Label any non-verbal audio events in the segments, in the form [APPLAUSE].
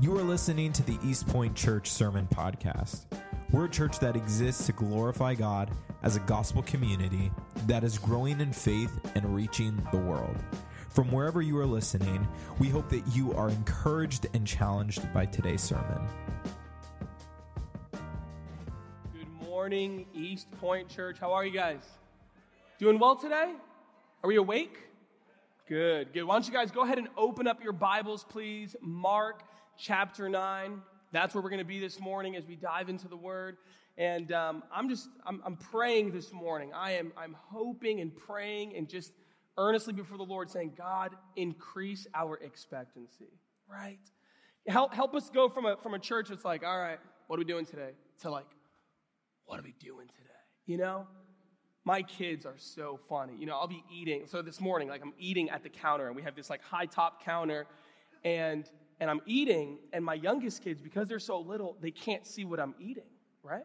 You are listening to the East Point Church Sermon Podcast. We're a church that exists to glorify God as a gospel community that is growing in faith and reaching the world. From wherever you are listening, we hope that you are encouraged and challenged by today's sermon. Good morning, East Point Church. How are you guys? Doing well today? Are we awake? Good, good. Why don't you guys go ahead and open up your Bibles, please? Mark chapter 9. That's where we're going to be this morning as we dive into the Word. And um, I'm just, I'm, I'm praying this morning. I am, I'm hoping and praying and just earnestly before the Lord saying, God, increase our expectancy, right? Help, help us go from a, from a church that's like, all right, what are we doing today? To like, what are we doing today? You know? My kids are so funny. You know, I'll be eating. So this morning, like I'm eating at the counter, and we have this like high top counter, and and I'm eating, and my youngest kids, because they're so little, they can't see what I'm eating, right?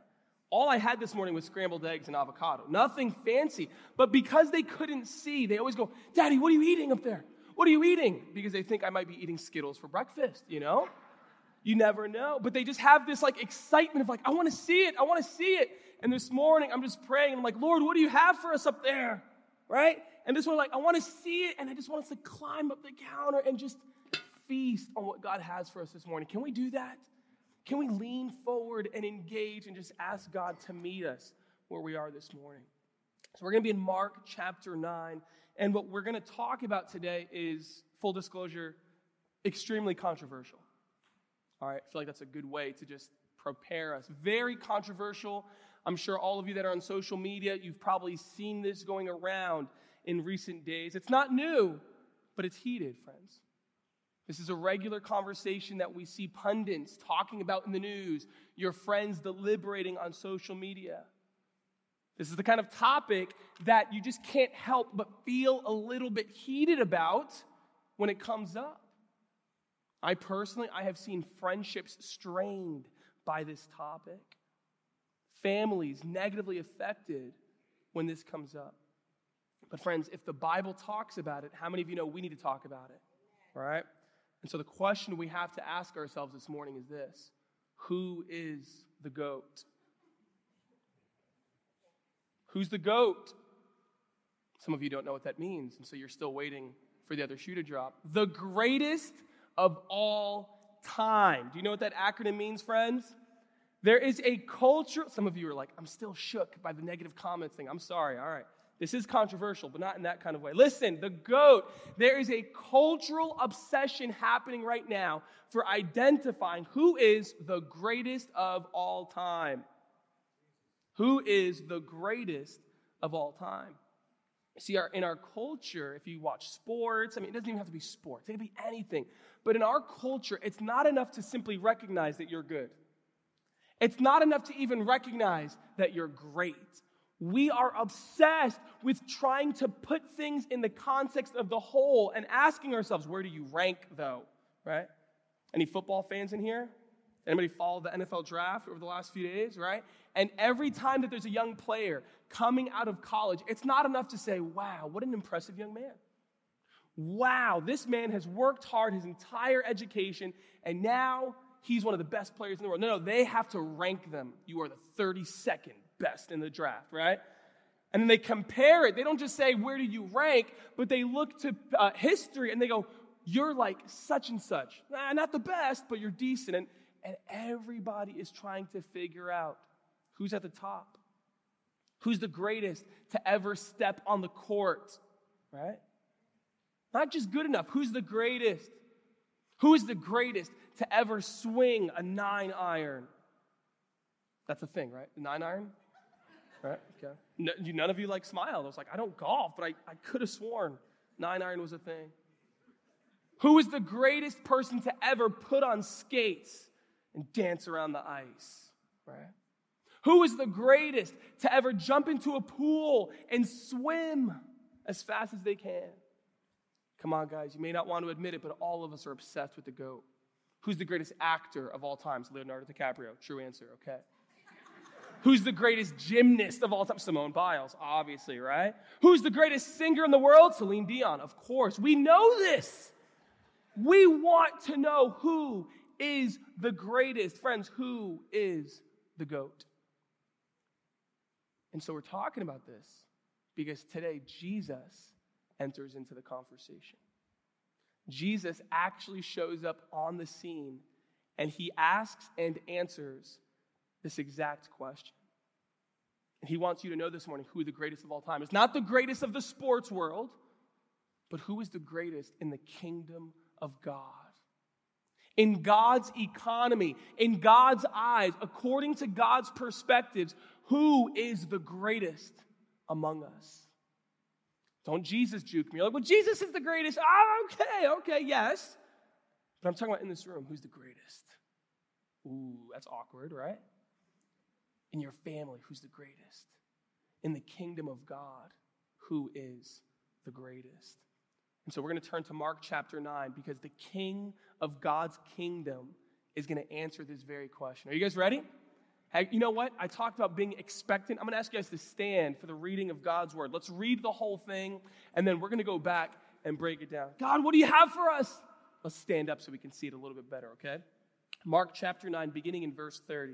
All I had this morning was scrambled eggs and avocado. Nothing fancy. But because they couldn't see, they always go, Daddy, what are you eating up there? What are you eating? Because they think I might be eating Skittles for breakfast, you know? You never know. But they just have this like excitement of like, I want to see it. I want to see it. And this morning, I'm just praying. I'm like, Lord, what do you have for us up there? Right? And this one, like, I want to see it. And I just want us to climb up the counter and just feast on what God has for us this morning. Can we do that? Can we lean forward and engage and just ask God to meet us where we are this morning? So, we're going to be in Mark chapter 9. And what we're going to talk about today is, full disclosure, extremely controversial. All right, I feel like that's a good way to just prepare us. Very controversial. I'm sure all of you that are on social media, you've probably seen this going around in recent days. It's not new, but it's heated, friends. This is a regular conversation that we see pundits talking about in the news, your friends deliberating on social media. This is the kind of topic that you just can't help but feel a little bit heated about when it comes up. I personally, I have seen friendships strained by this topic. Families negatively affected when this comes up. But friends, if the Bible talks about it, how many of you know we need to talk about it? All right? And so the question we have to ask ourselves this morning is this Who is the goat? Who's the goat? Some of you don't know what that means, and so you're still waiting for the other shoe to drop. The greatest of all time. Do you know what that acronym means, friends? There is a culture. Some of you are like, I'm still shook by the negative comments thing. I'm sorry. All right. This is controversial, but not in that kind of way. Listen, the goat, there is a cultural obsession happening right now for identifying who is the greatest of all time. Who is the greatest of all time? See, our, in our culture, if you watch sports, I mean, it doesn't even have to be sports, it can be anything. But in our culture, it's not enough to simply recognize that you're good. It's not enough to even recognize that you're great. We are obsessed with trying to put things in the context of the whole and asking ourselves, where do you rank though? Right? Any football fans in here? Anybody follow the NFL draft over the last few days, right? And every time that there's a young player coming out of college, it's not enough to say, wow, what an impressive young man. Wow, this man has worked hard his entire education, and now he's one of the best players in the world. No, no, they have to rank them. You are the 32nd best in the draft, right? And then they compare it. They don't just say, where do you rank? But they look to uh, history and they go, you're like such and such. Nah, not the best, but you're decent. And, and everybody is trying to figure out who's at the top, who's the greatest to ever step on the court, right? Not just good enough, who's the greatest? Who is the greatest to ever swing a nine iron? That's a thing, right? The nine iron? Right? Okay. none of you like smiled. I was like, I don't golf, but I, I could have sworn nine iron was a thing. Who is the greatest person to ever put on skates and dance around the ice? Right? Who is the greatest to ever jump into a pool and swim as fast as they can? Come on, guys, you may not want to admit it, but all of us are obsessed with the GOAT. Who's the greatest actor of all times? Leonardo DiCaprio. True answer, okay. Who's the greatest gymnast of all time? Simone Biles, obviously, right? Who's the greatest singer in the world? Celine Dion, of course. We know this. We want to know who is the greatest? Friends, who is the goat? And so we're talking about this because today Jesus enters into the conversation. Jesus actually shows up on the scene and he asks and answers this exact question. And he wants you to know this morning who the greatest of all time is. Not the greatest of the sports world, but who is the greatest in the kingdom of God. In God's economy, in God's eyes, according to God's perspectives, who is the greatest among us? Don't Jesus juke me. You're like, well, Jesus is the greatest. Oh, okay, okay, yes. But I'm talking about in this room, who's the greatest? Ooh, that's awkward, right? In your family, who's the greatest? In the kingdom of God, who is the greatest? And so we're going to turn to Mark chapter 9 because the king of God's kingdom is going to answer this very question. Are you guys ready? You know what? I talked about being expectant. I'm going to ask you guys to stand for the reading of God's word. Let's read the whole thing, and then we're going to go back and break it down. God, what do you have for us? Let's stand up so we can see it a little bit better, okay? Mark chapter 9, beginning in verse 30.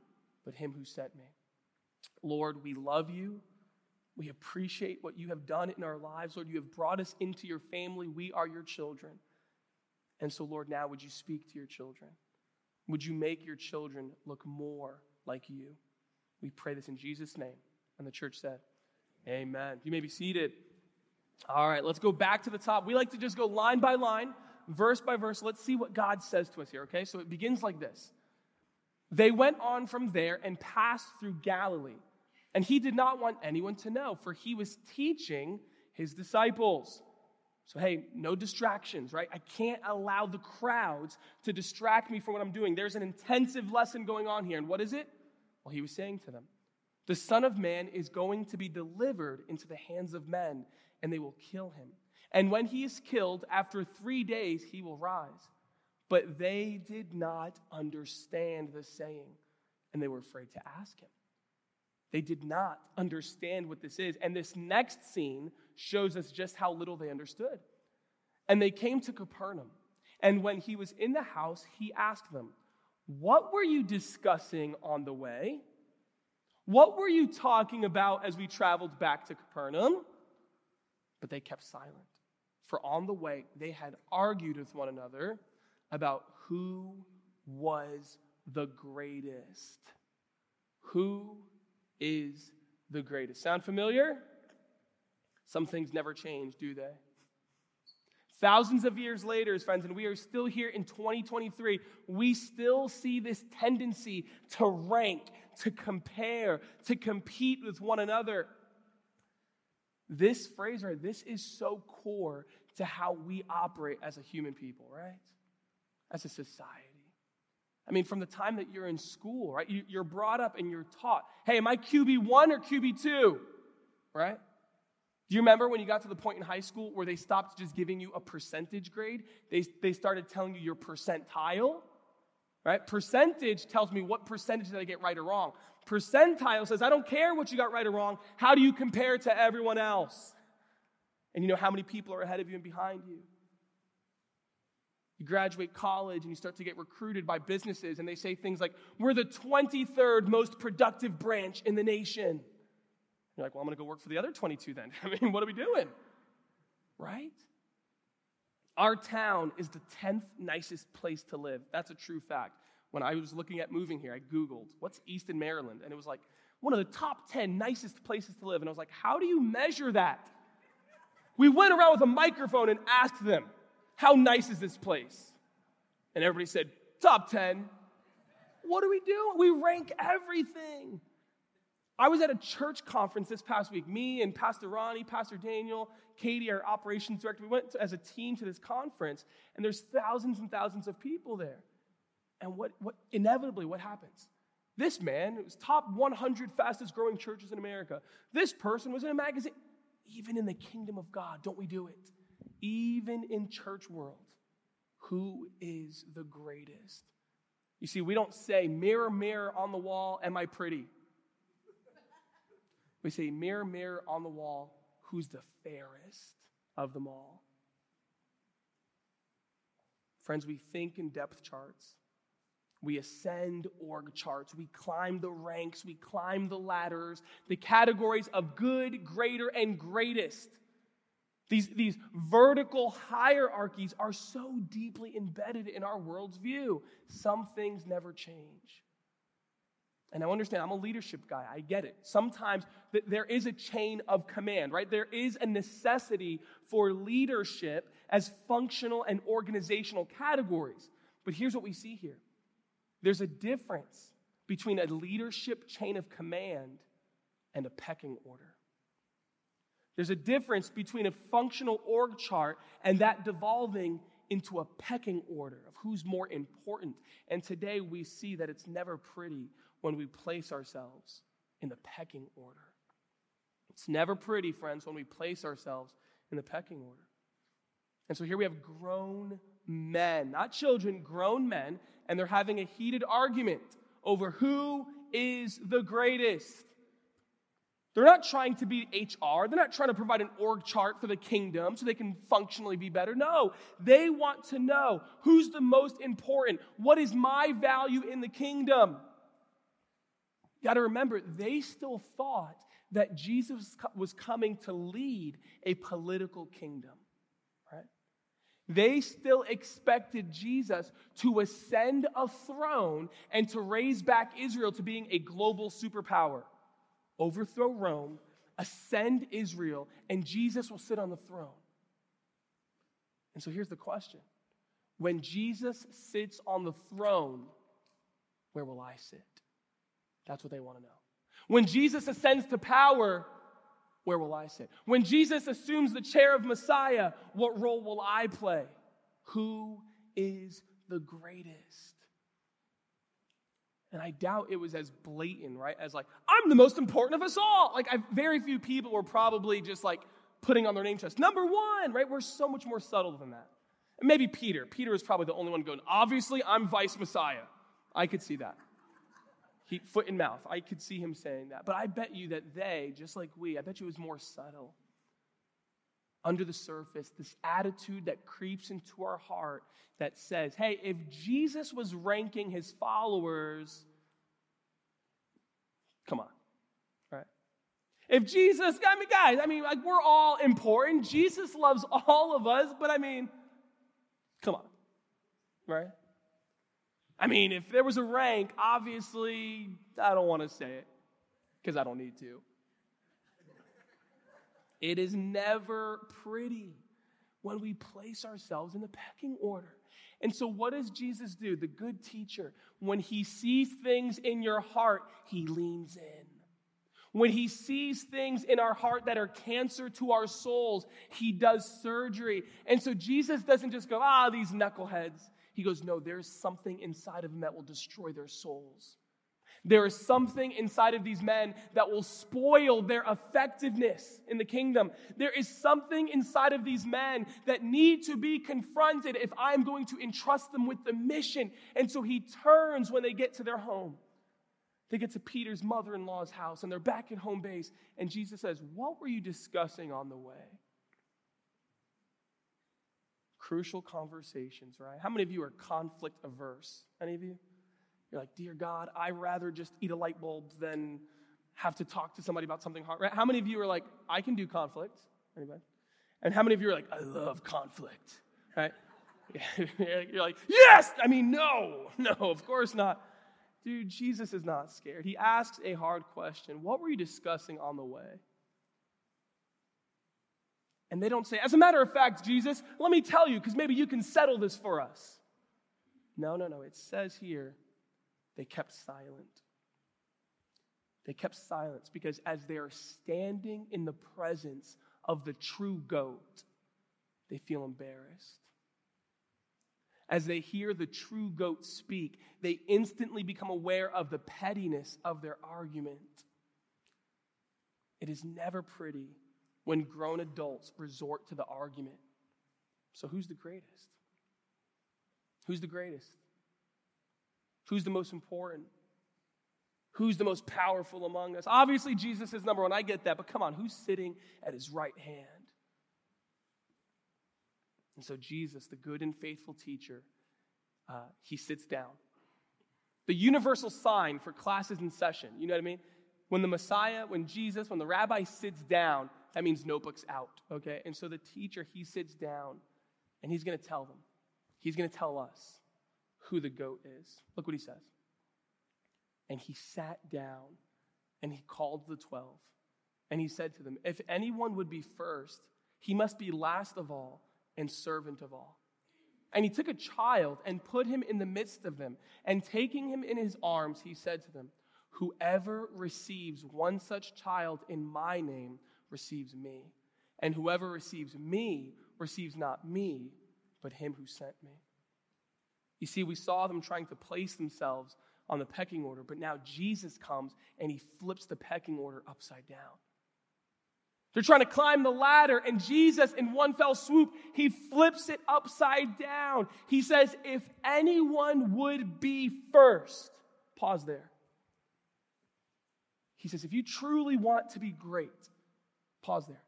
but him who sent me. Lord, we love you we appreciate what you have done in our lives. Lord, you have brought us into your family. We are your children. And so, Lord, now would you speak to your children? Would you make your children look more like you? We pray this in Jesus' name. And the church said, Amen. You may be seated. All right, let's go back to the top. We like to just go line by line, verse by verse. Let's see what God says to us here, okay? So it begins like this They went on from there and passed through Galilee. And he did not want anyone to know, for he was teaching his disciples. So, hey, no distractions, right? I can't allow the crowds to distract me from what I'm doing. There's an intensive lesson going on here. And what is it? Well, he was saying to them, The Son of Man is going to be delivered into the hands of men, and they will kill him. And when he is killed, after three days, he will rise. But they did not understand the saying, and they were afraid to ask him. They did not understand what this is. And this next scene shows us just how little they understood. And they came to Capernaum. And when he was in the house, he asked them, What were you discussing on the way? What were you talking about as we traveled back to Capernaum? But they kept silent. For on the way, they had argued with one another about who was the greatest. Who is the greatest. Sound familiar? Some things never change, do they? Thousands of years later, friends, and we are still here in 2023, we still see this tendency to rank, to compare, to compete with one another. This phrase, right, this is so core to how we operate as a human people, right? As a society. I mean, from the time that you're in school, right? You're brought up and you're taught, hey, am I QB1 or QB2? Right? Do you remember when you got to the point in high school where they stopped just giving you a percentage grade? They, they started telling you your percentile, right? Percentage tells me what percentage did I get right or wrong. Percentile says, I don't care what you got right or wrong. How do you compare to everyone else? And you know how many people are ahead of you and behind you? You graduate college and you start to get recruited by businesses, and they say things like, We're the 23rd most productive branch in the nation. You're like, Well, I'm going to go work for the other 22 then. [LAUGHS] I mean, what are we doing? Right? Our town is the 10th nicest place to live. That's a true fact. When I was looking at moving here, I Googled, what's Easton, Maryland? And it was like one of the top 10 nicest places to live. And I was like, how do you measure that? We went around with a microphone and asked them, how nice is this place? And everybody said, top 10. What do we do? We rank everything. I was at a church conference this past week. Me and Pastor Ronnie, Pastor Daniel, Katie, our operations director, we went to, as a team to this conference, and there's thousands and thousands of people there. And what, what inevitably, what happens? This man, was top 100 fastest growing churches in America. This person was in a magazine. Even in the kingdom of God, don't we do it? Even in church world, who is the greatest? You see, we don't say, mirror, mirror on the wall, am I pretty? We say, Mirror, mirror on the wall, who's the fairest of them all? Friends, we think in depth charts. We ascend org charts. We climb the ranks. We climb the ladders, the categories of good, greater, and greatest. These, these vertical hierarchies are so deeply embedded in our world's view. Some things never change. And I understand, I'm a leadership guy. I get it. Sometimes th- there is a chain of command, right? There is a necessity for leadership as functional and organizational categories. But here's what we see here there's a difference between a leadership chain of command and a pecking order. There's a difference between a functional org chart and that devolving into a pecking order of who's more important. And today we see that it's never pretty when we place ourselves in the pecking order. It's never pretty, friends, when we place ourselves in the pecking order. And so here we have grown men, not children, grown men, and they're having a heated argument over who is the greatest. They're not trying to be HR. They're not trying to provide an org chart for the kingdom so they can functionally be better. No, they want to know who's the most important. What is my value in the kingdom? You got to remember, they still thought that Jesus was coming to lead a political kingdom, right? They still expected Jesus to ascend a throne and to raise back Israel to being a global superpower, overthrow Rome, ascend Israel, and Jesus will sit on the throne. And so here's the question When Jesus sits on the throne, where will I sit? That's what they want to know. When Jesus ascends to power, where will I sit? When Jesus assumes the chair of Messiah, what role will I play? Who is the greatest? And I doubt it was as blatant, right? As like, I'm the most important of us all. Like, I, very few people were probably just like putting on their name chest, number one, right? We're so much more subtle than that. And maybe Peter. Peter is probably the only one going, obviously, I'm vice Messiah. I could see that. He, foot in mouth. I could see him saying that. But I bet you that they, just like we, I bet you it was more subtle. Under the surface, this attitude that creeps into our heart that says, hey, if Jesus was ranking his followers, come on, right? If Jesus, I mean, guys, I mean, like, we're all important. Jesus loves all of us, but I mean, come on, right? I mean, if there was a rank, obviously, I don't want to say it because I don't need to. It is never pretty when we place ourselves in the pecking order. And so, what does Jesus do? The good teacher, when he sees things in your heart, he leans in. When he sees things in our heart that are cancer to our souls, he does surgery. And so, Jesus doesn't just go, ah, these knuckleheads. He goes, No, there's something inside of them that will destroy their souls. There is something inside of these men that will spoil their effectiveness in the kingdom. There is something inside of these men that need to be confronted if I'm going to entrust them with the mission. And so he turns when they get to their home. They get to Peter's mother in law's house and they're back at home base. And Jesus says, What were you discussing on the way? crucial conversations, right? How many of you are conflict averse? Any of you? You're like, Dear God, I'd rather just eat a light bulb than have to talk to somebody about something hard, right? How many of you are like, I can do conflict? Anybody? And how many of you are like, I love conflict, right? [LAUGHS] You're like, yes! I mean, no, [LAUGHS] no, of course not. Dude, Jesus is not scared. He asks a hard question What were you discussing on the way? And they don't say, As a matter of fact, Jesus, let me tell you, because maybe you can settle this for us. No, no, no. It says here, they kept silent. They kept silence because as they are standing in the presence of the true goat, they feel embarrassed. As they hear the true goat speak, they instantly become aware of the pettiness of their argument. It is never pretty when grown adults resort to the argument. So, who's the greatest? Who's the greatest? Who's the most important? Who's the most powerful among us? Obviously, Jesus is number one. I get that. But come on, who's sitting at his right hand? And so, Jesus, the good and faithful teacher, uh, he sits down. The universal sign for classes in session, you know what I mean? When the Messiah, when Jesus, when the rabbi sits down, that means notebook's out, okay? And so the teacher, he sits down and he's going to tell them. He's going to tell us who the goat is. Look what he says. And he sat down and he called the 12. And he said to them, If anyone would be first, he must be last of all and servant of all. And he took a child and put him in the midst of them. And taking him in his arms, he said to them, Whoever receives one such child in my name receives me. And whoever receives me receives not me, but him who sent me. You see, we saw them trying to place themselves on the pecking order, but now Jesus comes and he flips the pecking order upside down. They're trying to climb the ladder, and Jesus, in one fell swoop, he flips it upside down. He says, If anyone would be first, pause there. He says, If you truly want to be great, pause there.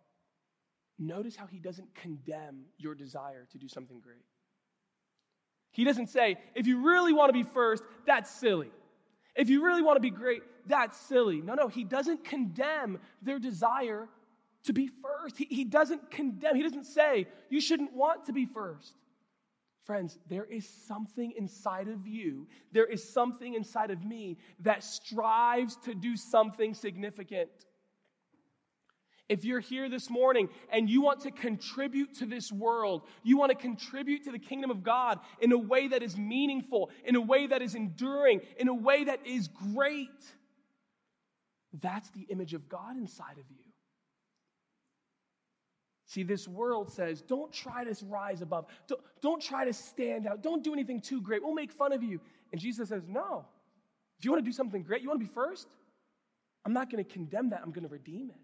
Notice how he doesn't condemn your desire to do something great. He doesn't say, If you really want to be first, that's silly. If you really want to be great, that's silly. No, no, he doesn't condemn their desire to be first. He, he doesn't condemn, he doesn't say you shouldn't want to be first. Friends, there is something inside of you, there is something inside of me that strives to do something significant. If you're here this morning and you want to contribute to this world, you want to contribute to the kingdom of God in a way that is meaningful, in a way that is enduring, in a way that is great, that's the image of God inside of you. See, this world says, don't try to rise above. Don't, don't try to stand out. Don't do anything too great. We'll make fun of you. And Jesus says, no. If you want to do something great, you want to be first? I'm not going to condemn that. I'm going to redeem it.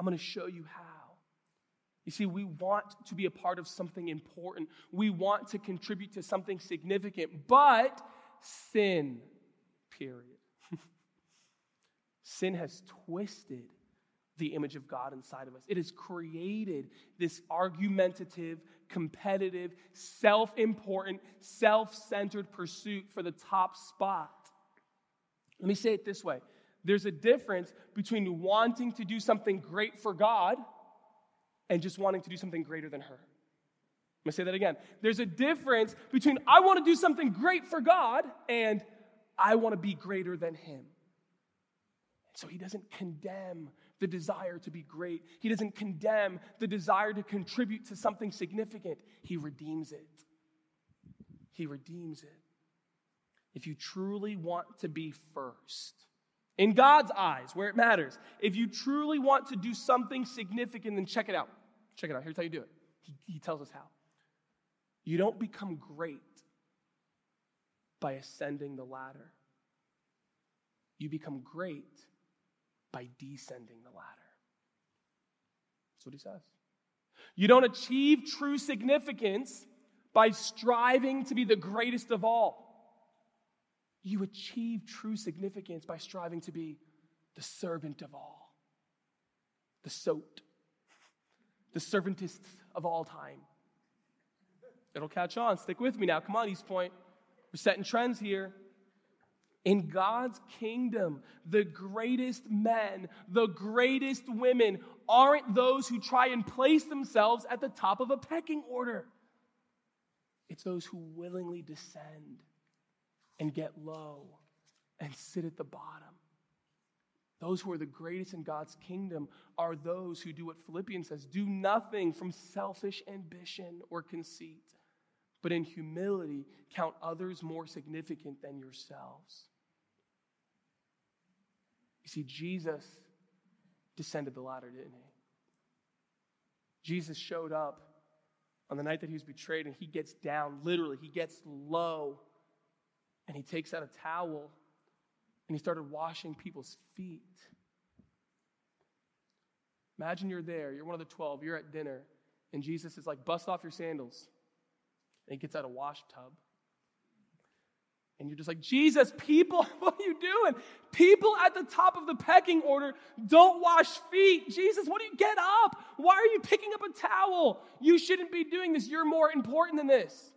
I'm going to show you how. You see, we want to be a part of something important. We want to contribute to something significant, but sin, period. [LAUGHS] sin has twisted the image of God inside of us. It has created this argumentative, competitive, self important, self centered pursuit for the top spot. Let me say it this way there's a difference between wanting to do something great for God and just wanting to do something greater than her. Let me say that again. There's a difference between I want to do something great for God and I want to be greater than Him. So He doesn't condemn the desire to be great. He doesn't condemn the desire to contribute to something significant. He redeems it. He redeems it. If you truly want to be first, in God's eyes, where it matters, if you truly want to do something significant, then check it out. Check it out. Here's how you do it. He, he tells us how. You don't become great by ascending the ladder, you become great by descending the ladder. That's what he says. You don't achieve true significance by striving to be the greatest of all. You achieve true significance by striving to be the servant of all, the soat, the servantist of all time. It'll catch on. Stick with me now. Come on, East Point. We're setting trends here. In God's kingdom, the greatest men, the greatest women aren't those who try and place themselves at the top of a pecking order. It's those who willingly descend and get low and sit at the bottom. Those who are the greatest in God's kingdom are those who do what Philippians says do nothing from selfish ambition or conceit, but in humility count others more significant than yourselves. You see, Jesus descended the ladder, didn't he? Jesus showed up on the night that he was betrayed and he gets down, literally, he gets low and he takes out a towel and he started washing people's feet. Imagine you're there, you're one of the 12, you're at dinner, and Jesus is like, bust off your sandals. And he gets out a wash tub. And you're just like, Jesus, people, [LAUGHS] what are you doing? People at the top of the pecking order don't wash feet. Jesus, what do you get up? Why are you picking up a towel? You shouldn't be doing this. You're more important than this.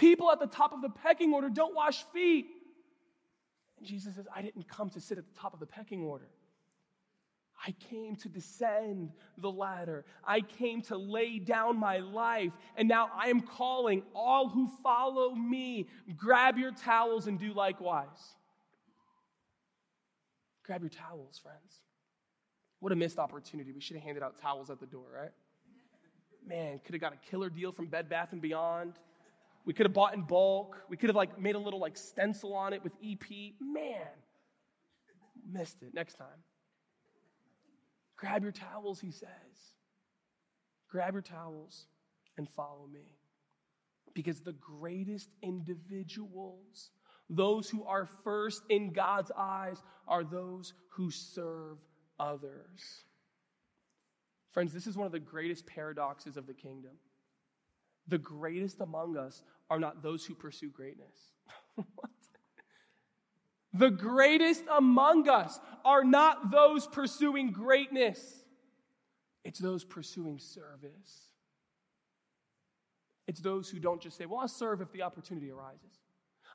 People at the top of the pecking order don't wash feet. And Jesus says, I didn't come to sit at the top of the pecking order. I came to descend the ladder. I came to lay down my life. And now I am calling all who follow me grab your towels and do likewise. Grab your towels, friends. What a missed opportunity. We should have handed out towels at the door, right? Man, could have got a killer deal from Bed Bath and Beyond. We could have bought in bulk. We could have like made a little like stencil on it with EP. Man, missed it. Next time. Grab your towels, he says. Grab your towels and follow me. Because the greatest individuals, those who are first in God's eyes, are those who serve others. Friends, this is one of the greatest paradoxes of the kingdom. The greatest among us are not those who pursue greatness. [LAUGHS] The greatest among us are not those pursuing greatness, it's those pursuing service. It's those who don't just say, Well, I'll serve if the opportunity arises.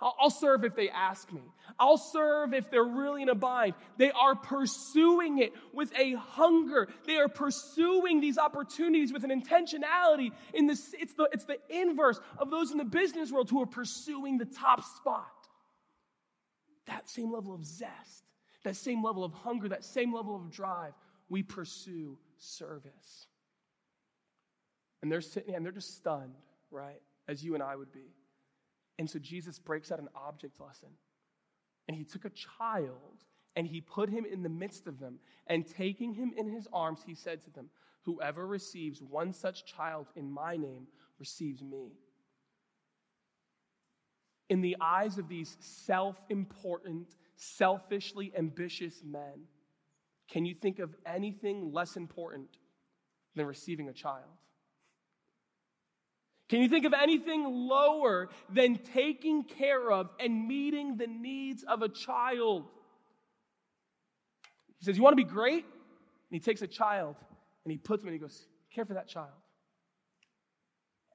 I'll, serve if they ask me. I'll serve if they're really in a bind. They are pursuing it with a hunger. They are pursuing these opportunities with an intentionality. In this, it's, the, it's the inverse of those in the business world who are pursuing the top spot that same level of zest, that same level of hunger, that same level of drive, we pursue service. And they're sitting and they're just stunned, right? As you and I would be. And so Jesus breaks out an object lesson. And he took a child and he put him in the midst of them. And taking him in his arms, he said to them, Whoever receives one such child in my name receives me in the eyes of these self important, selfishly ambitious men, can you think of anything less important than receiving a child? Can you think of anything lower than taking care of and meeting the needs of a child? He says, You want to be great? And he takes a child and he puts him and he goes, Care for that child.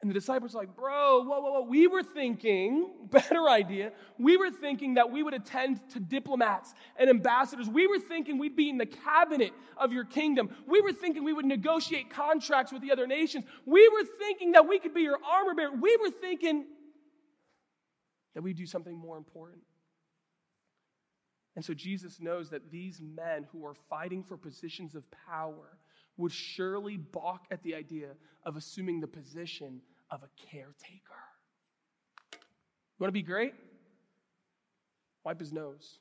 And the disciples like, bro, whoa, whoa, whoa. We were thinking, [LAUGHS] better idea, we were thinking that we would attend to diplomats and ambassadors. We were thinking we'd be in the cabinet of your kingdom. We were thinking we would negotiate contracts with the other nations. We were thinking that we could be your armor bearer. We were thinking that we'd do something more important. And so Jesus knows that these men who are fighting for positions of power would surely balk at the idea of assuming the position of a caretaker. You want to be great? Wipe his nose.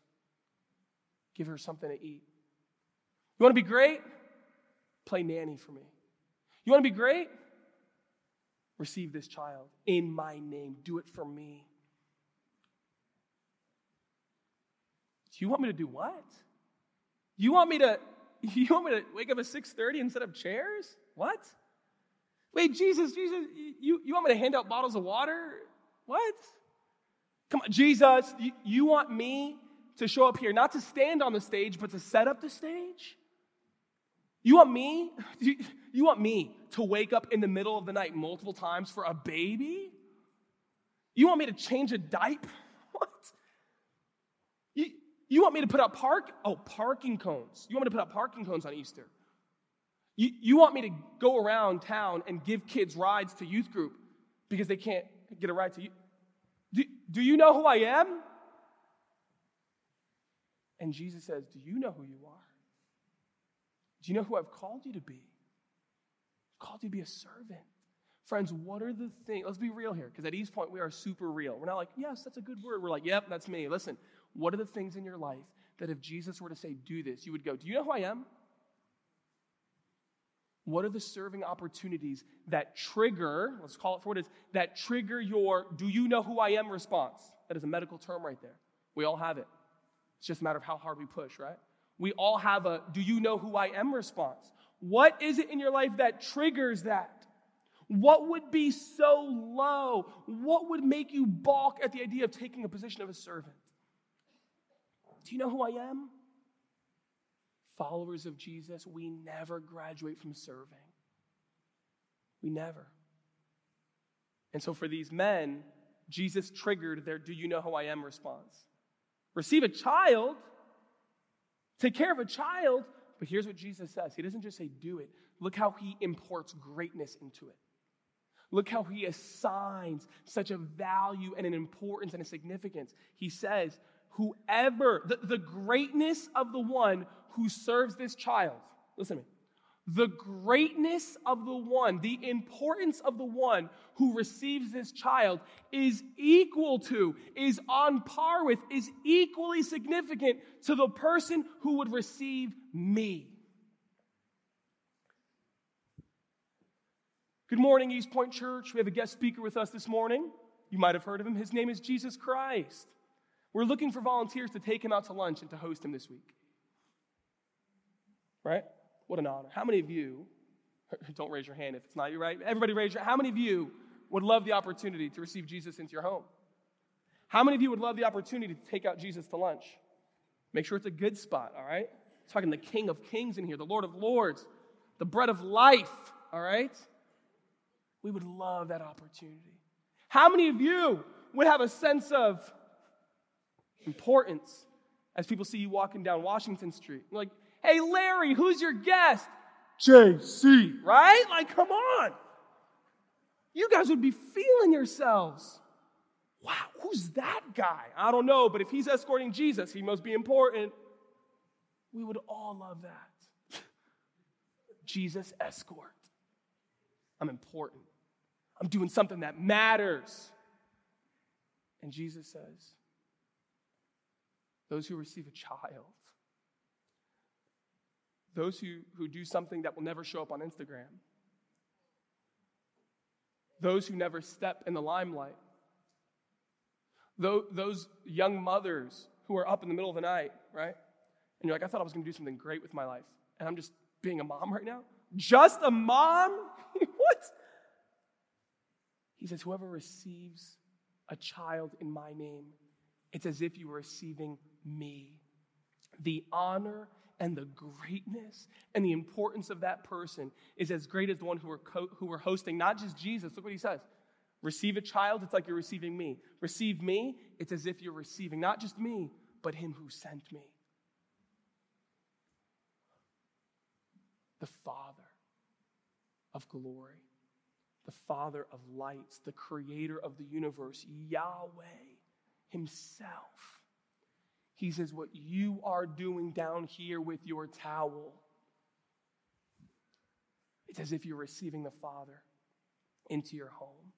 Give her something to eat. You want to be great? Play nanny for me. You want to be great? Receive this child in my name. Do it for me. Do you want me to do what? You want me to [LAUGHS] you want me to wake up at 6:30 and set up chairs? What? Wait, Jesus, Jesus, you, you want me to hand out bottles of water? What? Come on, Jesus, you, you want me to show up here, not to stand on the stage, but to set up the stage? You want me? You, you want me to wake up in the middle of the night multiple times for a baby? You want me to change a diaper? [LAUGHS] What? You, you want me to put up park? Oh, parking cones. You want me to put up parking cones on Easter? You, you want me to go around town and give kids rides to youth group because they can't get a ride to you. Do, do you know who I am? And Jesus says, Do you know who you are? Do you know who I've called you to be? I've called you to be a servant. Friends, what are the things? Let's be real here, because at East Point, we are super real. We're not like, yes, that's a good word. We're like, yep, that's me. Listen, what are the things in your life that if Jesus were to say, do this, you would go, do you know who I am? What are the serving opportunities that trigger, let's call it for what it is, that trigger your do you know who I am response? That is a medical term right there. We all have it. It's just a matter of how hard we push, right? We all have a do you know who I am response. What is it in your life that triggers that? What would be so low? What would make you balk at the idea of taking a position of a servant? Do you know who I am? Followers of Jesus, we never graduate from serving. We never. And so for these men, Jesus triggered their do you know who I am response. Receive a child, take care of a child, but here's what Jesus says He doesn't just say do it, look how He imports greatness into it. Look how he assigns such a value and an importance and a significance. He says, Whoever, the, the greatness of the one who serves this child, listen to me. The greatness of the one, the importance of the one who receives this child is equal to, is on par with, is equally significant to the person who would receive me. Good morning, East Point Church. We have a guest speaker with us this morning. You might have heard of him. His name is Jesus Christ. We're looking for volunteers to take him out to lunch and to host him this week. Right? What an honor. How many of you, [LAUGHS] don't raise your hand if it's not you, right? Everybody raise your How many of you would love the opportunity to receive Jesus into your home? How many of you would love the opportunity to take out Jesus to lunch? Make sure it's a good spot, all right? I'm talking the King of Kings in here, the Lord of Lords, the bread of life, all right? We would love that opportunity. How many of you would have a sense of importance as people see you walking down Washington Street? Like, hey, Larry, who's your guest? JC, right? Like, come on. You guys would be feeling yourselves. Wow, who's that guy? I don't know, but if he's escorting Jesus, he must be important. We would all love that. [LAUGHS] Jesus escort. I'm important. I'm doing something that matters. And Jesus says, those who receive a child, those who, who do something that will never show up on Instagram, those who never step in the limelight, those young mothers who are up in the middle of the night, right? And you're like, I thought I was going to do something great with my life, and I'm just being a mom right now. Just a mom? [LAUGHS] what? He says, Whoever receives a child in my name, it's as if you were receiving me. The honor and the greatness and the importance of that person is as great as the one who we're, co- who are hosting not just Jesus. Look what he says. Receive a child, it's like you're receiving me. Receive me, it's as if you're receiving not just me, but him who sent me. The Father of glory the Father of lights, the creator of the universe, Yahweh Himself. He says, What you are doing down here with your towel, it's as if you're receiving the Father into your home.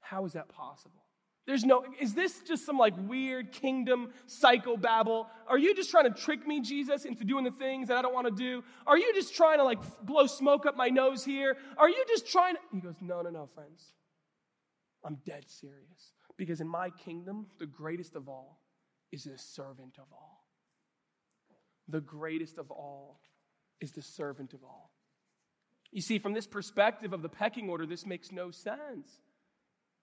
How is that possible? There's no, is this just some like weird kingdom psychobabble? Are you just trying to trick me, Jesus, into doing the things that I don't want to do? Are you just trying to like blow smoke up my nose here? Are you just trying to? He goes, No, no, no, friends. I'm dead serious. Because in my kingdom, the greatest of all is the servant of all. The greatest of all is the servant of all. You see, from this perspective of the pecking order, this makes no sense.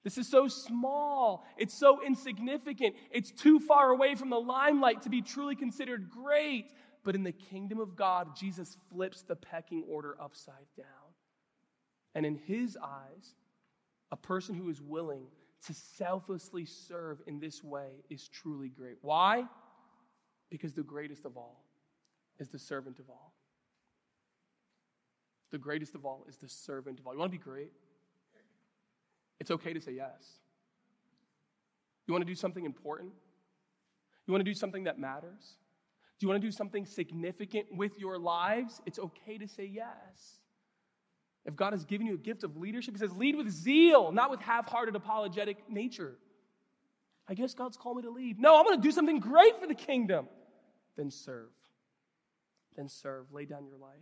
This is so small. It's so insignificant. It's too far away from the limelight to be truly considered great. But in the kingdom of God, Jesus flips the pecking order upside down. And in his eyes, a person who is willing to selflessly serve in this way is truly great. Why? Because the greatest of all is the servant of all. The greatest of all is the servant of all. You want to be great? It's okay to say yes. You want to do something important? You want to do something that matters? Do you want to do something significant with your lives? It's okay to say yes. If God has given you a gift of leadership, He says, lead with zeal, not with half hearted apologetic nature. I guess God's called me to lead. No, I'm going to do something great for the kingdom. Then serve. Then serve. Lay down your life.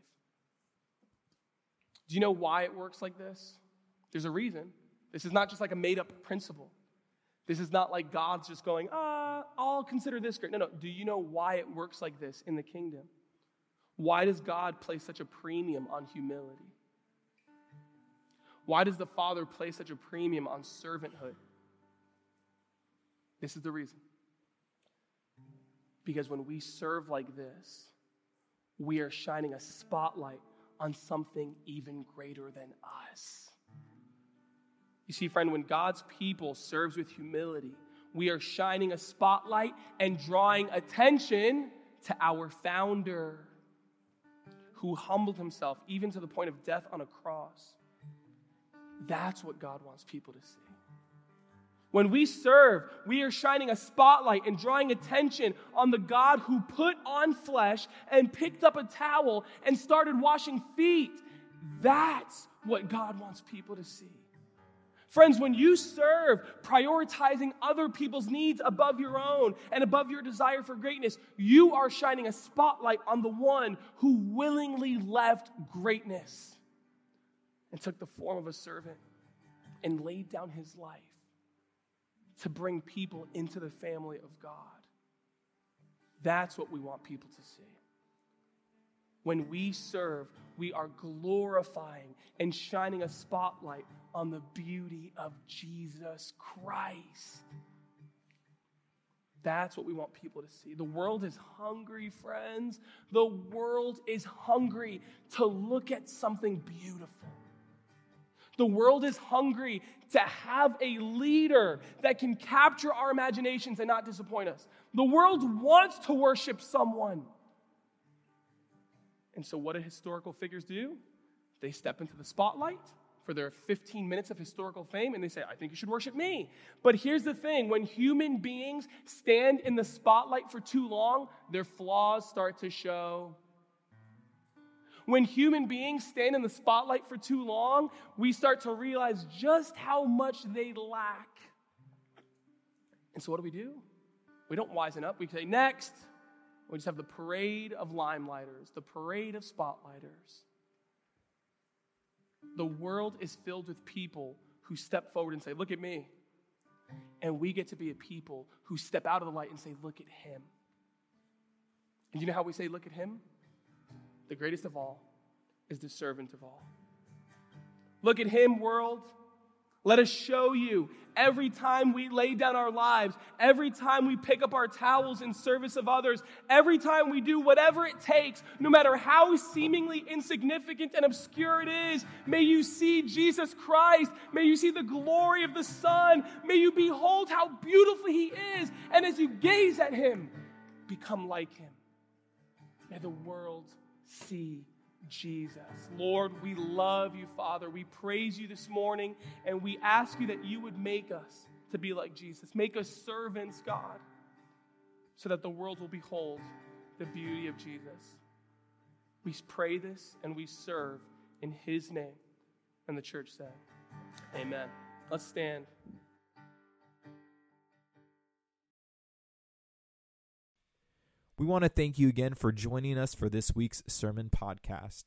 Do you know why it works like this? There's a reason. This is not just like a made up principle. This is not like God's just going, ah, I'll consider this great. No, no. Do you know why it works like this in the kingdom? Why does God place such a premium on humility? Why does the Father place such a premium on servanthood? This is the reason. Because when we serve like this, we are shining a spotlight on something even greater than us. You see, friend, when God's people serves with humility, we are shining a spotlight and drawing attention to our founder who humbled himself even to the point of death on a cross. That's what God wants people to see. When we serve, we are shining a spotlight and drawing attention on the God who put on flesh and picked up a towel and started washing feet. That's what God wants people to see. Friends, when you serve, prioritizing other people's needs above your own and above your desire for greatness, you are shining a spotlight on the one who willingly left greatness and took the form of a servant and laid down his life to bring people into the family of God. That's what we want people to see. When we serve, we are glorifying and shining a spotlight on the beauty of Jesus Christ. That's what we want people to see. The world is hungry, friends. The world is hungry to look at something beautiful. The world is hungry to have a leader that can capture our imaginations and not disappoint us. The world wants to worship someone. And so, what do historical figures do? They step into the spotlight for their 15 minutes of historical fame and they say, I think you should worship me. But here's the thing when human beings stand in the spotlight for too long, their flaws start to show. When human beings stand in the spotlight for too long, we start to realize just how much they lack. And so, what do we do? We don't wisen up. We say, next. We just have the parade of limelighters, the parade of spotlighters. The world is filled with people who step forward and say, Look at me. And we get to be a people who step out of the light and say, Look at him. And you know how we say, Look at him? The greatest of all is the servant of all. Look at him, world. Let us show you every time we lay down our lives, every time we pick up our towels in service of others, every time we do whatever it takes, no matter how seemingly insignificant and obscure it is, may you see Jesus Christ. May you see the glory of the Son. May you behold how beautiful He is. And as you gaze at Him, become like Him. May the world see Jesus. Lord, we love you, Father. We praise you this morning, and we ask you that you would make us to be like Jesus. Make us servants, God, so that the world will behold the beauty of Jesus. We pray this and we serve in his name. And the church said, Amen. Let's stand. We want to thank you again for joining us for this week's sermon podcast.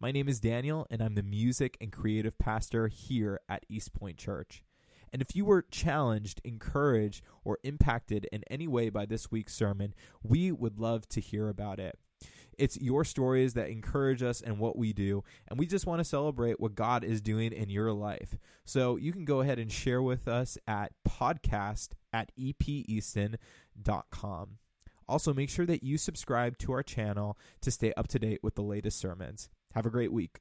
My name is Daniel, and I'm the music and creative pastor here at East Point Church. And if you were challenged, encouraged, or impacted in any way by this week's sermon, we would love to hear about it. It's your stories that encourage us and what we do, and we just want to celebrate what God is doing in your life. So you can go ahead and share with us at podcast at epeaston.com. Also, make sure that you subscribe to our channel to stay up to date with the latest sermons. Have a great week.